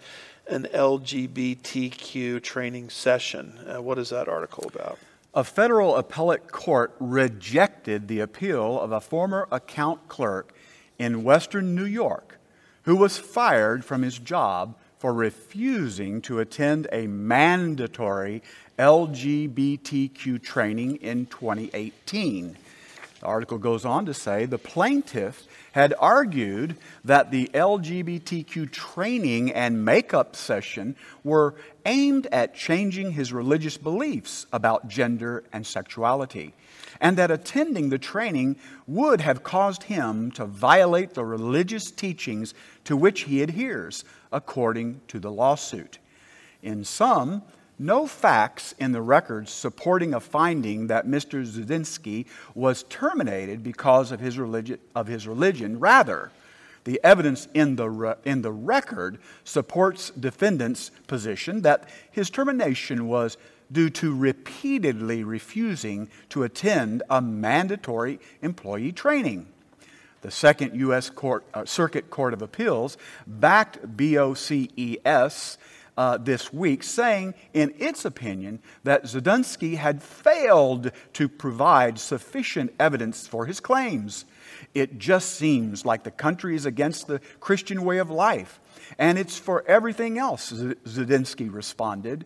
an LGBTQ training session. Uh, what is that article about? A federal appellate court rejected the appeal of a former account clerk in western New York who was fired from his job for refusing to attend a mandatory LGBTQ training in 2018. The article goes on to say the plaintiff had argued that the LGBTQ training and makeup session were aimed at changing his religious beliefs about gender and sexuality, and that attending the training would have caused him to violate the religious teachings to which he adheres, according to the lawsuit. In sum, no facts in the records supporting a finding that Mr. Zudinsky was terminated because of his, religi- of his religion. Rather, the evidence in the, re- in the record supports defendant's position that his termination was due to repeatedly refusing to attend a mandatory employee training. The Second U.S. Court, uh, Circuit Court of Appeals backed BOCES uh, this week, saying, in its opinion, that Zudunsky had failed to provide sufficient evidence for his claims. It just seems like the country is against the Christian way of life, and it's for everything else, Z- Zudinsky responded.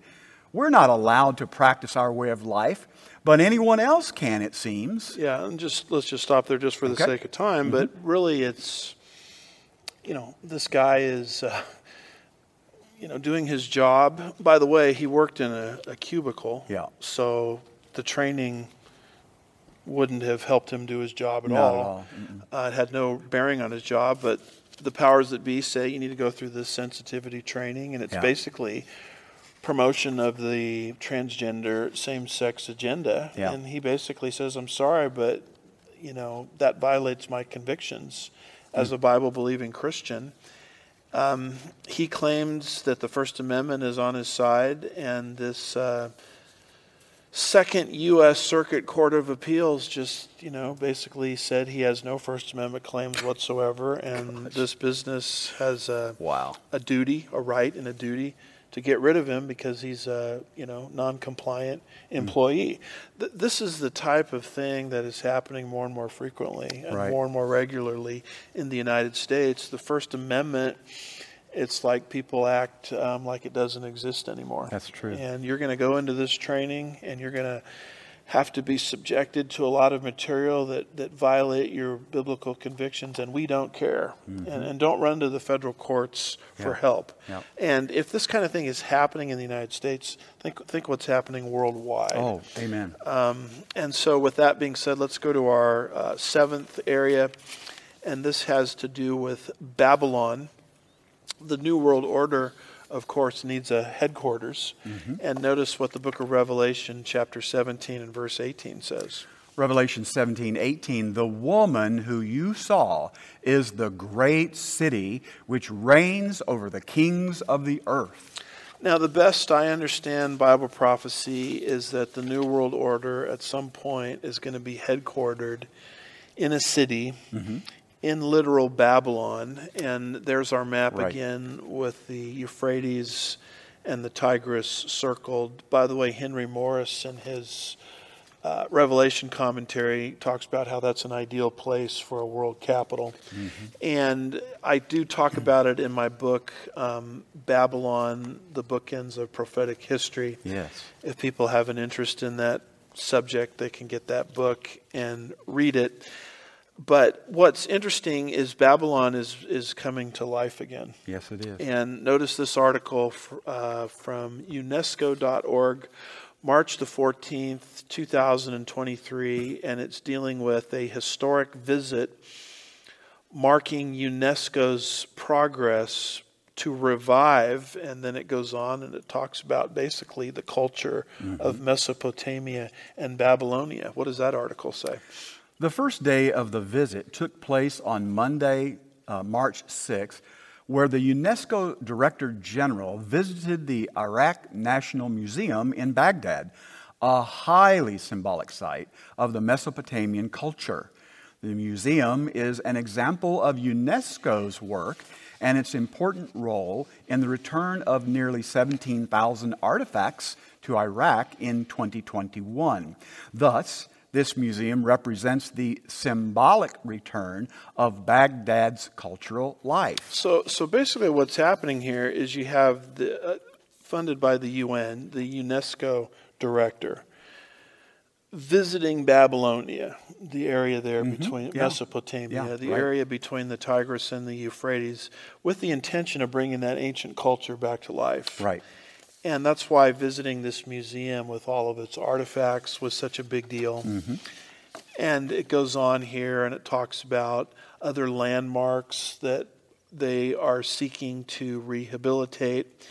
we're not allowed to practice our way of life, but anyone else can, it seems. Yeah, and just let's just stop there just for the Okay. sake of time. But really, it's you know this guy is uh, you know doing his job. By the way, he worked in a, a cubicle. Yeah. So the training wouldn't have helped him do his job at at all. all. Uh, it had no bearing on his job, but the powers that be say you need to go through this sensitivity training, and it's Yeah. basically promotion of the transgender same-sex agenda. Yeah. And he basically says, "I'm sorry, but you know that violates my convictions as a Bible-believing Christian." Um, he claims that the First Amendment is on his side, and this. Uh, Second U.S. Circuit Court of Appeals just, you know, basically said he has no First Amendment claims whatsoever, and this business has a, Wow. a duty, a right, and a duty to get rid of him because he's a, you know, non-compliant employee. Th- this is the type of thing that is happening more and more frequently and Right. more and more regularly in the United States. The First Amendment. It's like people act um, like it doesn't exist anymore. That's true. And you're going to go into this training and you're going to have to be subjected to a lot of material that, that violate your biblical convictions, and we don't care. And, and don't run to the federal courts for Mm-hmm. Yeah. help. Yeah. And if this kind of thing is happening in the United States, think, think what's happening worldwide. Oh, amen. Um, and so, with that being said, let's go to our uh, seventh area, and this has to do with Babylon. The New World Order, of course, needs a headquarters. Mm-hmm. And notice what the book of Revelation, chapter 17 and verse 18 says. Revelation 17, 18. The woman who you saw is the great city which reigns over the kings of the earth. Now, the best I understand Bible prophecy is that the New World Order at some point is going to be headquartered in a city mm-hmm. In literal Babylon. And there's our map Right. again with the Euphrates and the Tigris circled. By the way, Henry Morris in his uh, Revelation commentary talks about how that's an ideal place for a world capital. And I do talk about it in my book, um, Babylon, the bookends of prophetic history. Yes. If people have an interest in that subject, they can get that book and read it. But what's interesting is Babylon is, is coming to life again. Yes, it is. And notice this article f- uh, from UNESCO.org, March the 14th, 2023, and it's dealing with a historic visit marking UNESCO's progress to revive. And then it goes on and it talks about basically the culture of Mesopotamia and Babylonia. What does that article say? The first day of the visit took place on Monday, uh, March 6th, where the UNESCO Director General visited the Iraq National Museum in Baghdad, a highly symbolic site of the Mesopotamian culture. The museum is an example of UNESCO's work and its important role in the return of nearly 17,000 artifacts to Iraq in 2021. Thus, this museum represents the symbolic return of Baghdad's cultural life. So, so basically, what's happening here is you have the uh, funded by the UN, the UNESCO director, visiting Babylonia, the area there between Mm-hmm. Yeah. Mesopotamia, Yeah, the right. area between the Tigris and the Euphrates, with the intention of bringing that ancient culture back to life. Right. And that's why visiting this museum with all of its artifacts was such a big deal. And it goes on here and it talks about other landmarks that they are seeking to rehabilitate.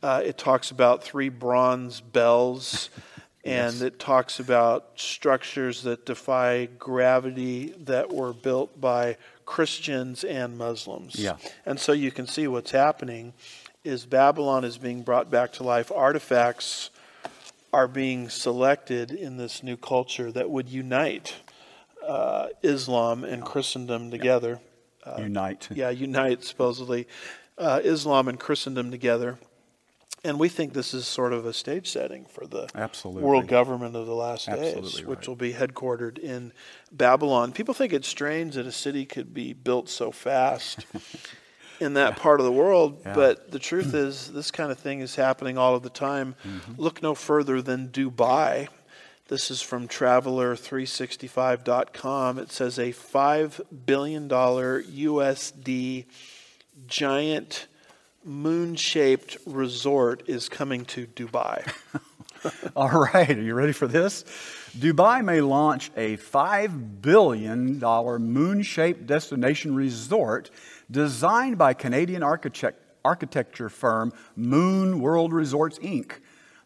Uh, it talks about three bronze bells. [LAUGHS] And it talks about structures that defy gravity that were built by Christians and Muslims. Yeah. And so you can see what's happening is Babylon is being brought back to life. Artifacts are being selected in this new culture that would unite uh, Islam and Christendom together. Unite. Yeah, unite supposedly uh, Islam and Christendom together. And we think this is sort of a stage setting for the Absolutely. world government of the last days, Absolutely which right. will be headquartered in Babylon. People think it's strange that a city could be built so fast. [LAUGHS] in that part of the world. Yeah. But the truth is, this kind of thing is happening all of the time. Mm-hmm. Look no further than Dubai. This is from Traveler365.com. It says a $5 billion USD giant moon shaped resort is coming to Dubai. [LAUGHS] All right, are you ready for this? Dubai may launch a $5 billion moon shaped destination resort designed by Canadian architect, architecture firm Moon World Resorts, Inc.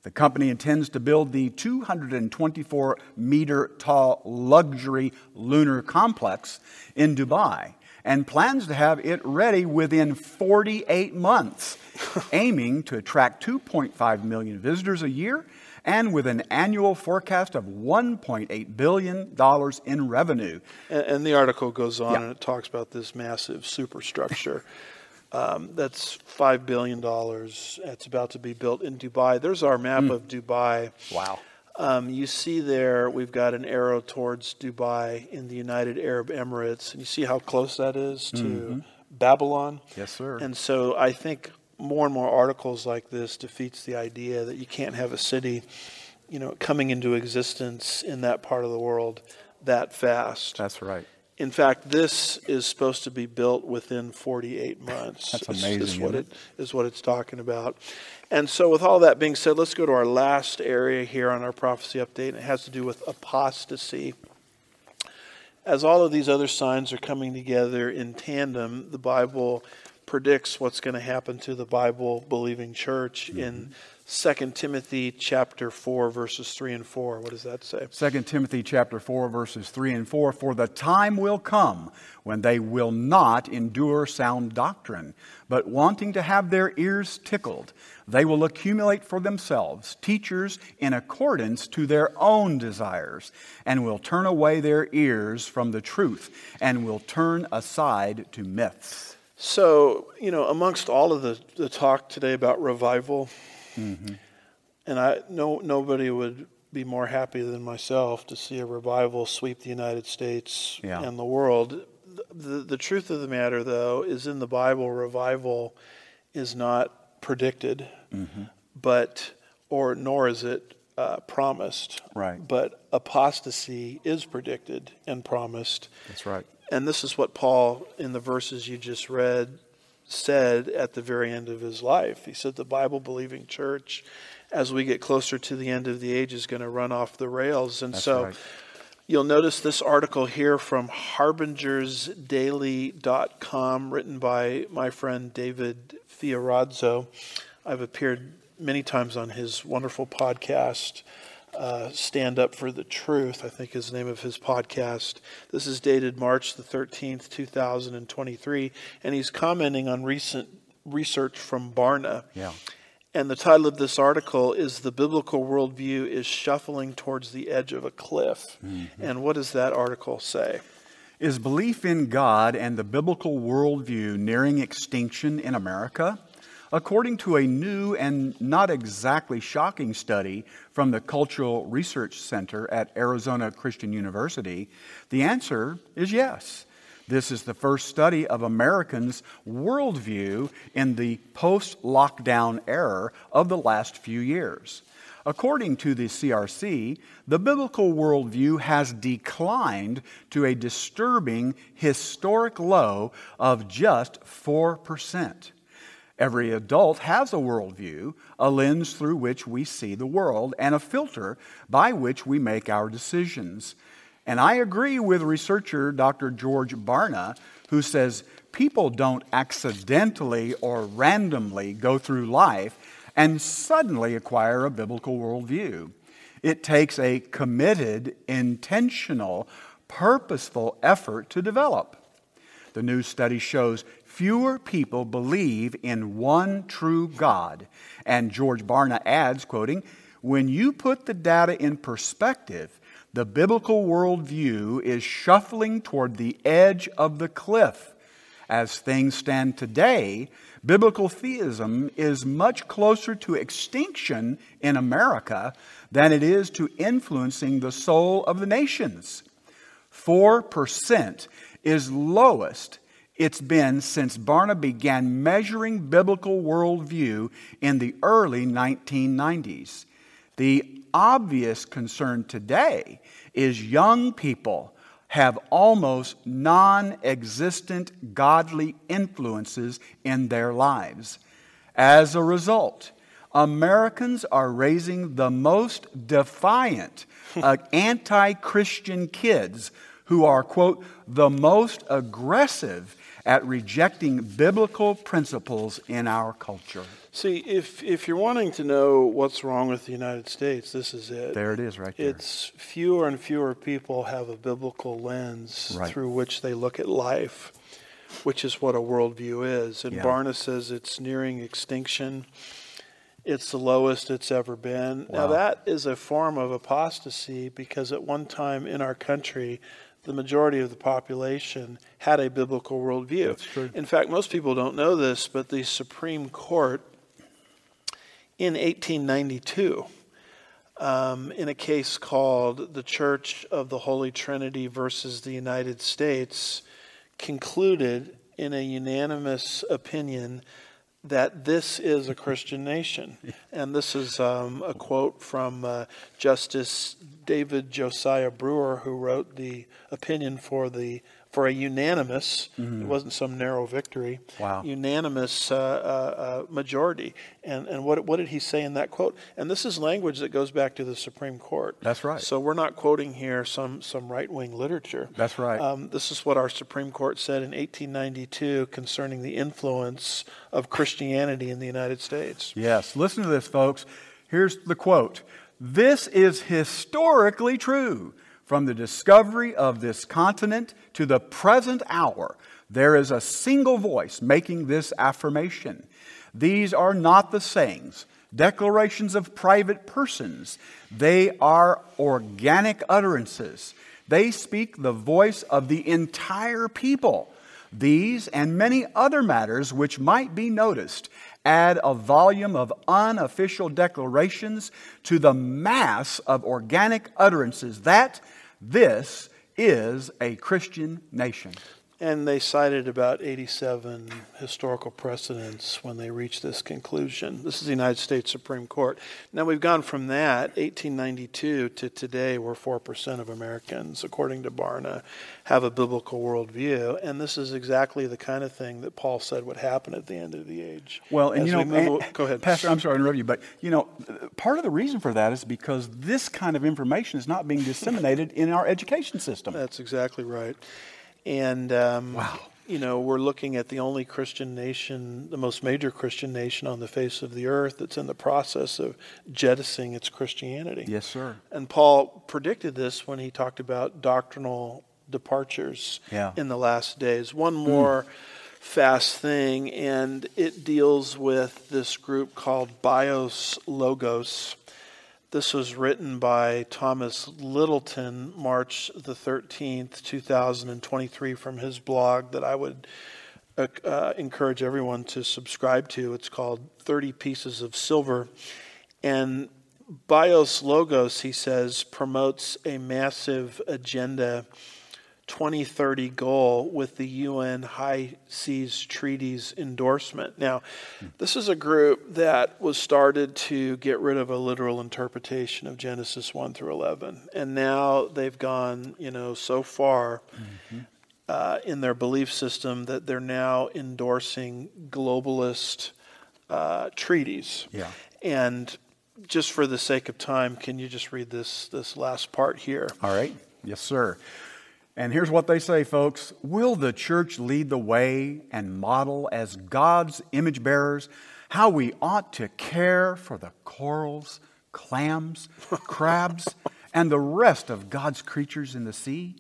The company intends to build the 224 meter tall luxury lunar complex in Dubai and plans to have it ready within 48 months, [LAUGHS] aiming to attract 2.5 million visitors a year and with an annual forecast of $1.8 billion in revenue. And, and the article goes on yeah. and it talks about this massive superstructure. [LAUGHS] Um, that's $5 billion. It's about to be built in Dubai. There's our map mm. of Dubai. Wow. Um, you see there, we've got an arrow towards Dubai in the United Arab Emirates. And you see how close that is to mm-hmm. Babylon? Yes, sir. And so I think more and more articles like this defeats the idea that you can't have a city, you know, coming into existence in that part of the world that fast. That's right. In fact, this is supposed to be built within 48 months. That's amazing. Is, what it is what it's talking about. And so, with all that being said, let's go to our last area here on our prophecy update, and it has to do with apostasy. As all of these other signs are coming together in tandem, the Bible predicts what's going to happen to the Bible believing church mm-hmm. in 2 Timothy chapter 4 verses 3 and 4. What does that say? 2 Timothy chapter 4 verses 3 and 4 for the time will come when they will not endure sound doctrine, but wanting to have their ears tickled, they will accumulate for themselves teachers in accordance to their own desires, and will turn away their ears from the truth, and will turn aside to myths. So, you know, amongst all of the, the talk today about revival, mm-hmm. and I no nobody would be more happy than myself to see a revival sweep the United States yeah. and the world. The, the truth of the matter, though, is in the Bible, revival is not predicted, mm-hmm. but or nor is it uh, promised. Right. But apostasy is predicted and promised. That's right. And this is what Paul, in the verses you just read, said at the very end of his life. He said the Bible believing church, as we get closer to the end of the age, is going to run off the rails. And That's so right. you'll notice this article here from harbingersdaily.com, written by my friend David Fiorazo. I've appeared many times on his wonderful podcast uh, Stand Up for the Truth, I think is the name of his podcast. This is dated March the 13th, 2023, and he's commenting on recent research from Barna. Yeah. And the title of this article is The Biblical Worldview is Shuffling Towards the Edge of a Cliff. Mm-hmm. And what does that article say? Is belief in God and the biblical worldview nearing extinction in America? According to a new and not exactly shocking study from the Cultural Research Center at Arizona Christian University, the answer is yes. This is the first study of Americans' worldview in the post lockdown era of the last few years. According to the CRC, the biblical worldview has declined to a disturbing historic low of just 4%. Every adult has a worldview, a lens through which we see the world, and a filter by which we make our decisions. And I agree with researcher Dr. George Barna, who says people don't accidentally or randomly go through life and suddenly acquire a biblical worldview. It takes a committed, intentional, purposeful effort to develop. The new study shows fewer people believe in one true God. And George Barna adds, quoting, when you put the data in perspective, the biblical worldview is shuffling toward the edge of the cliff. As things stand today, biblical theism is much closer to extinction in America than it is to influencing the soul of the nations. 4% is lowest it's been since Barna began measuring biblical worldview in the early 1990s. The obvious concern today is young people have almost non existent godly influences in their lives. As a result, Americans are raising the most defiant, uh, anti Christian kids who are, quote, the most aggressive at rejecting biblical principles in our culture. See, if, if you're wanting to know what's wrong with the United States, this is it. There it is, right there. It's fewer and fewer people have a biblical lens Right. through which they look at life, which is what a worldview is. And Yeah. Barna says it's nearing extinction. It's the lowest it's ever been. Now, that is a form of apostasy because at one time in our country, the majority of the population had a biblical worldview. That's true. In fact, most people don't know this, but the Supreme Court in 1892, um, in a case called the Church of the Holy Trinity versus the United States, concluded in a unanimous opinion that this is a Christian nation. [LAUGHS] And this is um, a quote from uh, Justice David Josiah Brewer, who wrote the opinion for the for a unanimous. It wasn't some narrow victory. Wow. Unanimous uh, uh, uh, majority. And and what what did he say in that quote? And this is language that goes back to the Supreme Court. That's right. So we're not quoting here some some right wing literature. That's right. Um, this is what our Supreme Court said in 1892 concerning the influence of Christianity in the United States. Yes, listen to this, folks. Here's the quote This is historically true. From the discovery of this continent to the present hour, there is a single voice making this affirmation. These are not the sayings, declarations of private persons, they are organic utterances. They speak the voice of the entire people. These and many other matters which might be noticed add a volume of unofficial declarations to the mass of organic utterances that this is a Christian nation. And they cited about 87 historical precedents when they reached this conclusion. This is the United States Supreme Court. Now we've gone from that, 1892, to today, where 4% of Americans, according to Barna, have a biblical worldview. And this is exactly the kind of thing that Paul said would happen at the end of the age. Well, and As you know, we move- eh, and- go ahead. Pastor. I'm sorry to interrupt you, but you know, part of the reason for that is because this kind of information is not being disseminated in our education system. That's exactly right. And, um, Wow. you know, we're looking at the only Christian nation, the most major Christian nation on the face of the earth that's in the process of jettisoning its Christianity. Yes, sir. And Paul predicted this when he talked about doctrinal departures Yeah. in the last days. One more fast thing, and it deals with this group called BioLogos. This was written by Thomas Littleton, March the 13th, 2023, from his blog that I would uh, uh, encourage everyone to subscribe to. It's called 30 Pieces of Silver. And BioLogos, he says, promotes a massive agenda 2030 goal with the UN High Seas Treaties endorsement. Now, this is a group that was started to get rid of a literal interpretation of Genesis 1 through 11. And now they've gone, you know, so far uh, in their belief system that they're now endorsing globalist uh, treaties. Yeah. And just for the sake of time, can you just read this this last part here? All right. Yes, sir. And here's what they say, folks. Will the church lead the way and model as God's image bearers how we ought to care for the corals, clams, [LAUGHS] crabs, and the rest of God's creatures in the sea?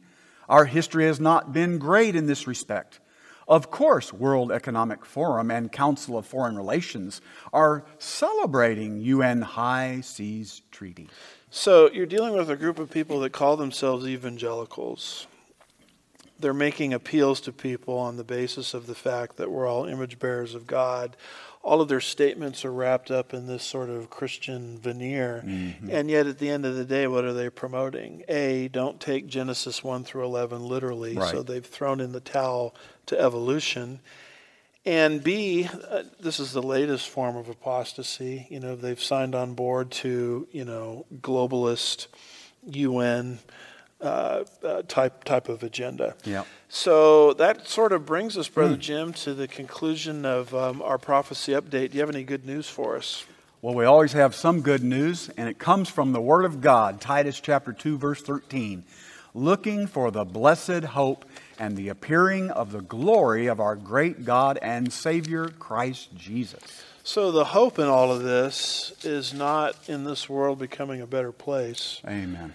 Our history has not been great in this respect. Of course, World Economic Forum and Council of Foreign Relations are celebrating UN High Seas Treaty. So you're dealing with a group of people that call themselves evangelicals. They're making appeals to people on the basis of the fact that we're all image bearers of God. All of their statements are wrapped up in this sort of Christian veneer. Mm-hmm. And yet, at the end of the day, what are they promoting? A, don't take Genesis 1 through 11 literally. Right. So they've thrown in the towel to evolution. And B, uh, this is the latest form of apostasy. You know, they've signed on board to, you know, globalist UN uh, uh, type type of agenda. Yeah. So that sort of brings us, Brother mm. Jim, to the conclusion of um, our prophecy update. Do you have any good news for us? Well, we always have some good news, and it comes from the Word of God, Titus chapter 2, verse 13. Looking for the blessed hope and the appearing of the glory of our great God and Savior, Christ Jesus. So, the hope in all of this is not in this world becoming a better place. Amen.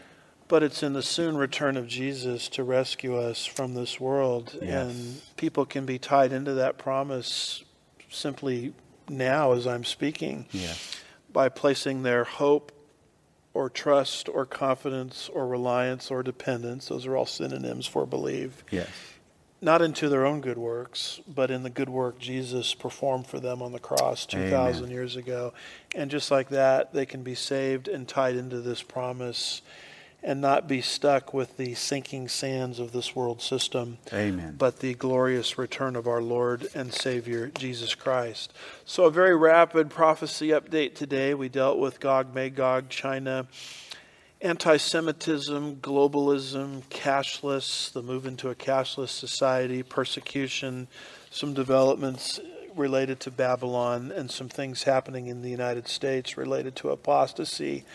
But it's in the soon return of Jesus to rescue us from this world. Yes. And people can be tied into that promise simply now as I'm speaking yes. by placing their hope or trust or confidence or reliance or dependence. Those are all synonyms for believe. Yes. Not into their own good works, but in the good work Jesus performed for them on the cross 2,000 years ago. And just like that, they can be saved and tied into this promise and not be stuck with the sinking sands of this world system. Amen. But the glorious return of our Lord and Savior Jesus Christ. So, a very rapid prophecy update today. We dealt with Gog, Magog, China, anti Semitism, globalism, cashless, the move into a cashless society, persecution, some developments related to Babylon, and some things happening in the United States related to apostasy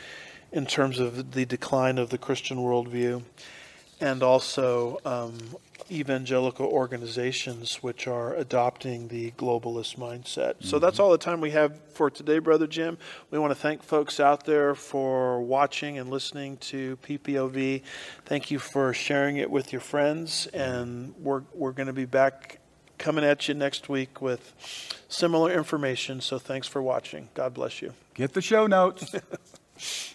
in terms of the decline of the Christian worldview, and also um, evangelical organizations which are adopting the globalist mindset. Mm-hmm. So that's all the time we have for today, Brother Jim. We want to thank folks out there for watching and listening to PPOV. Thank you for sharing it with your friends, and we're, we're going to be back coming at you next week with similar information. So thanks for watching. God bless you. Get the show notes. [LAUGHS]